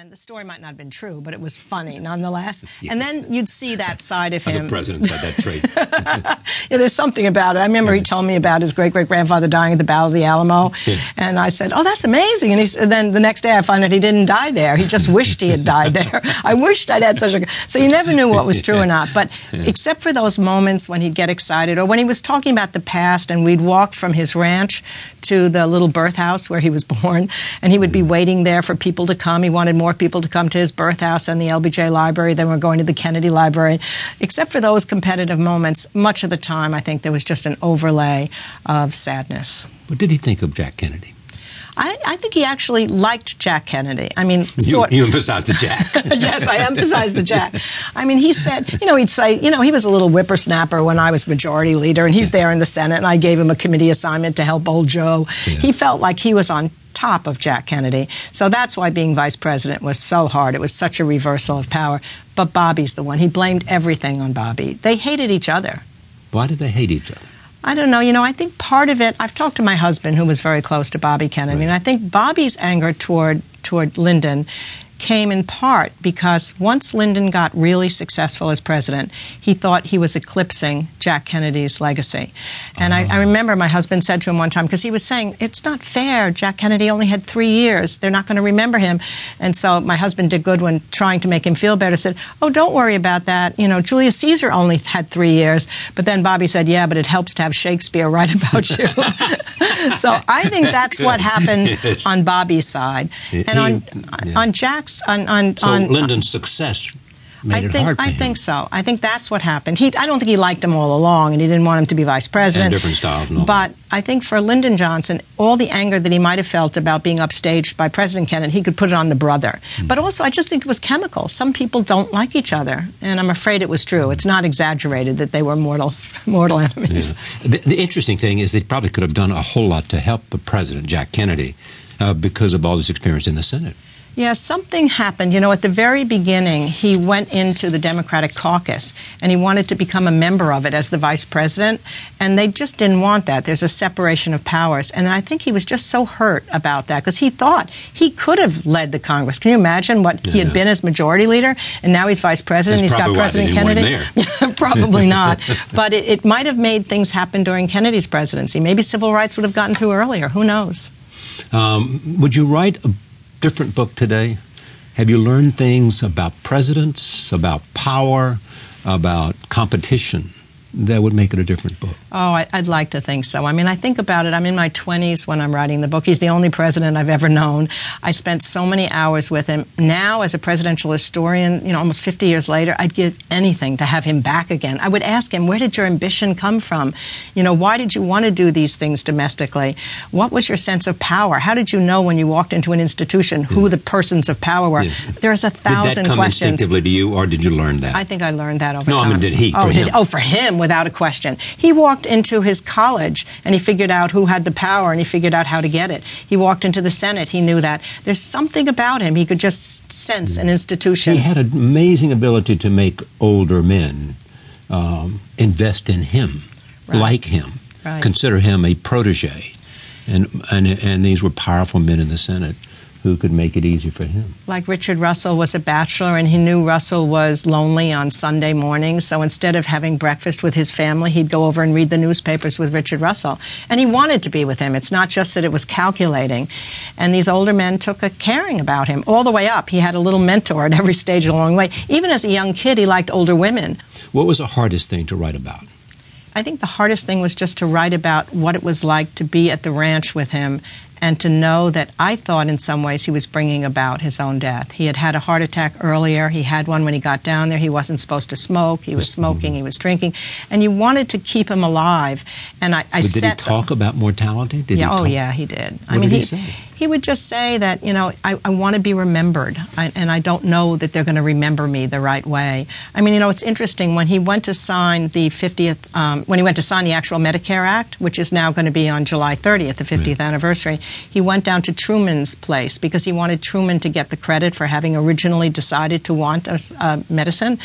and the story might not have been true, but it was funny nonetheless. Yes. And then you'd see that side of him. The president said that trait. yeah, there's something about it. I remember he told me about his great great grandfather dying at the Battle of the Alamo, yeah. and I said, "Oh, that's amazing." And, he, and then the next day, I found out he didn't die there. He just wished he had died there. I wished I'd had such a. So you never knew what was true or not. But yeah. except for those moments when he'd get excited, or when he was talking about the past, and we'd walk from his ranch to the little birth house where he was born, and he would be waiting there for people to come. He wanted more people to come to his birth house and the LBJ library. Then we're going to the Kennedy Library. Except for those competitive moments, much of the time I think there was just an overlay of sadness. What did he think of Jack Kennedy? I, I, think he actually liked Jack Kennedy. I mean, you, sort, you emphasized the Jack. yes, I emphasized the Jack. I mean, he said, you know, he'd say, you know, he was a little whippersnapper when I was majority leader, and he's there in the Senate, and I gave him a committee assignment to help old Joe. Yeah. He felt like he was on top of Jack Kennedy. So that's why being vice president was so hard. It was such a reversal of power. But Bobby's the one. He blamed everything on Bobby. They hated each other. Why did they hate each other? I don't know. You know, I think part of it. I've talked to my husband, who was very close to Bobby Kennedy, right. and I think Bobby's anger toward toward Lyndon came in part because once Lyndon got really successful as president, he thought he was eclipsing Jack Kennedy's legacy. And uh-huh. I, I, remember my husband said to him one time, because he was saying, It's not fair. Jack Kennedy only had three years. They're not going to remember him. And so my husband, Dick Goodwin, trying to make him feel better, said, Oh, don't worry about that. You know, Julius Caesar only had three years. But then Bobby said, Yeah, but it helps to have Shakespeare write about you. so I think that's, that's what happened yes. on Bobby's side. And he, on, yeah. on Jack's on on. So on, Lyndon's success made I think, hard I think so. I think that's what happened. He, I don't think he liked him all along, and he didn't want him to be vice president. And different styles. And but I think for Lyndon Johnson, all the anger that he might have felt about being upstaged by President Kennedy, he could put it on the brother. Mm-hmm. But also, I just think it was chemical. Some people don't like each other, and I'm afraid it was true. It's not exaggerated that they were mortal, mortal enemies. Yeah. The, the, interesting thing is they probably could have done a whole lot to help the President Jack Kennedy uh, because of all this experience in the Senate. Yeah, something happened. You know, at the very beginning, he went into the Democratic caucus and he wanted to become a member of it as the vice president, and they just didn't want that. There's a separation of powers. And I think he was just so hurt about that because he thought he could have led the Congress. Can you imagine what yeah. he had been as majority leader? And now he's vice president. That's he's got President Kennedy. probably not. but it, it might have made things happen during Kennedy's presidency. Maybe civil rights would have gotten through earlier. Who knows? Um, would you write a different book today? Have you learned things about presidents, about power, about competition? That would make it a different book? Oh, I, would like to think so. I mean, I think about it. I'm in my 20s when I'm writing the book. He's the only president I've ever known. I spent so many hours with him. Now, as a presidential historian, you know, almost 50 years later, I'd give anything to have him back again. I would ask him, where did your ambition come from? You know, why did you want to do these things domestically? What was your sense of power? How did you know when you walked into an institution who yeah. the persons of power were? Yeah. There's a thousand questions. did that come questions. instinctively to you, or did you learn that? I think I learned that over no, time. No, I mean, did he? Oh, for did, oh, for him without a question. He walked into his college and he figured out who had the power and he figured out how to get it. He walked into the Senate, he knew that. There's something about him, he could just sense an institution. He had an amazing ability to make older men um, invest in him, right. like him, right. consider him a protege. And, and, and these were powerful men in the Senate who could make it easy for him. Like Richard Russell was a bachelor and he knew Russell was lonely on Sunday mornings, so instead of having breakfast with his family, he'd go over and read the newspapers with Richard Russell. And he wanted to be with him. It's not just that it was calculating. And these older men took a caring about him all the way up. He had a little mentor at every stage along the way. Even as a young kid, he liked older women. What was the hardest thing to write about? I think the hardest thing was just to write about what it was like to be at the ranch with him and to know that I thought in some ways he was bringing about his own death. He had had a heart attack earlier. He had one when he got down there. He wasn't supposed to smoke. He was smoking. He was drinking, and you wanted to keep him alive. And I, I but did he talk about mortality? Did yeah, oh yeah, he did. What I mean, did he, he say? He would just say that, you know, I, I want to be remembered, I, and I don't know that they're going to remember me the right way. I mean, you know, it's interesting when he went to sign the 50th, um, when he went to sign the actual Medicare Act, which is now going to be on July 30th, the 50th right. anniversary, he went down to Truman's place because he wanted Truman to get the credit for having originally decided to want a, a medicine.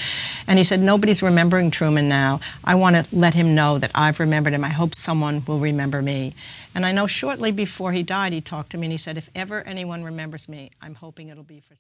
And he said, Nobody's remembering Truman now. I want to let him know that I've remembered him. I hope someone will remember me. And I know shortly before he died, he talked to me and he said, If ever anyone remembers me, I'm hoping it'll be for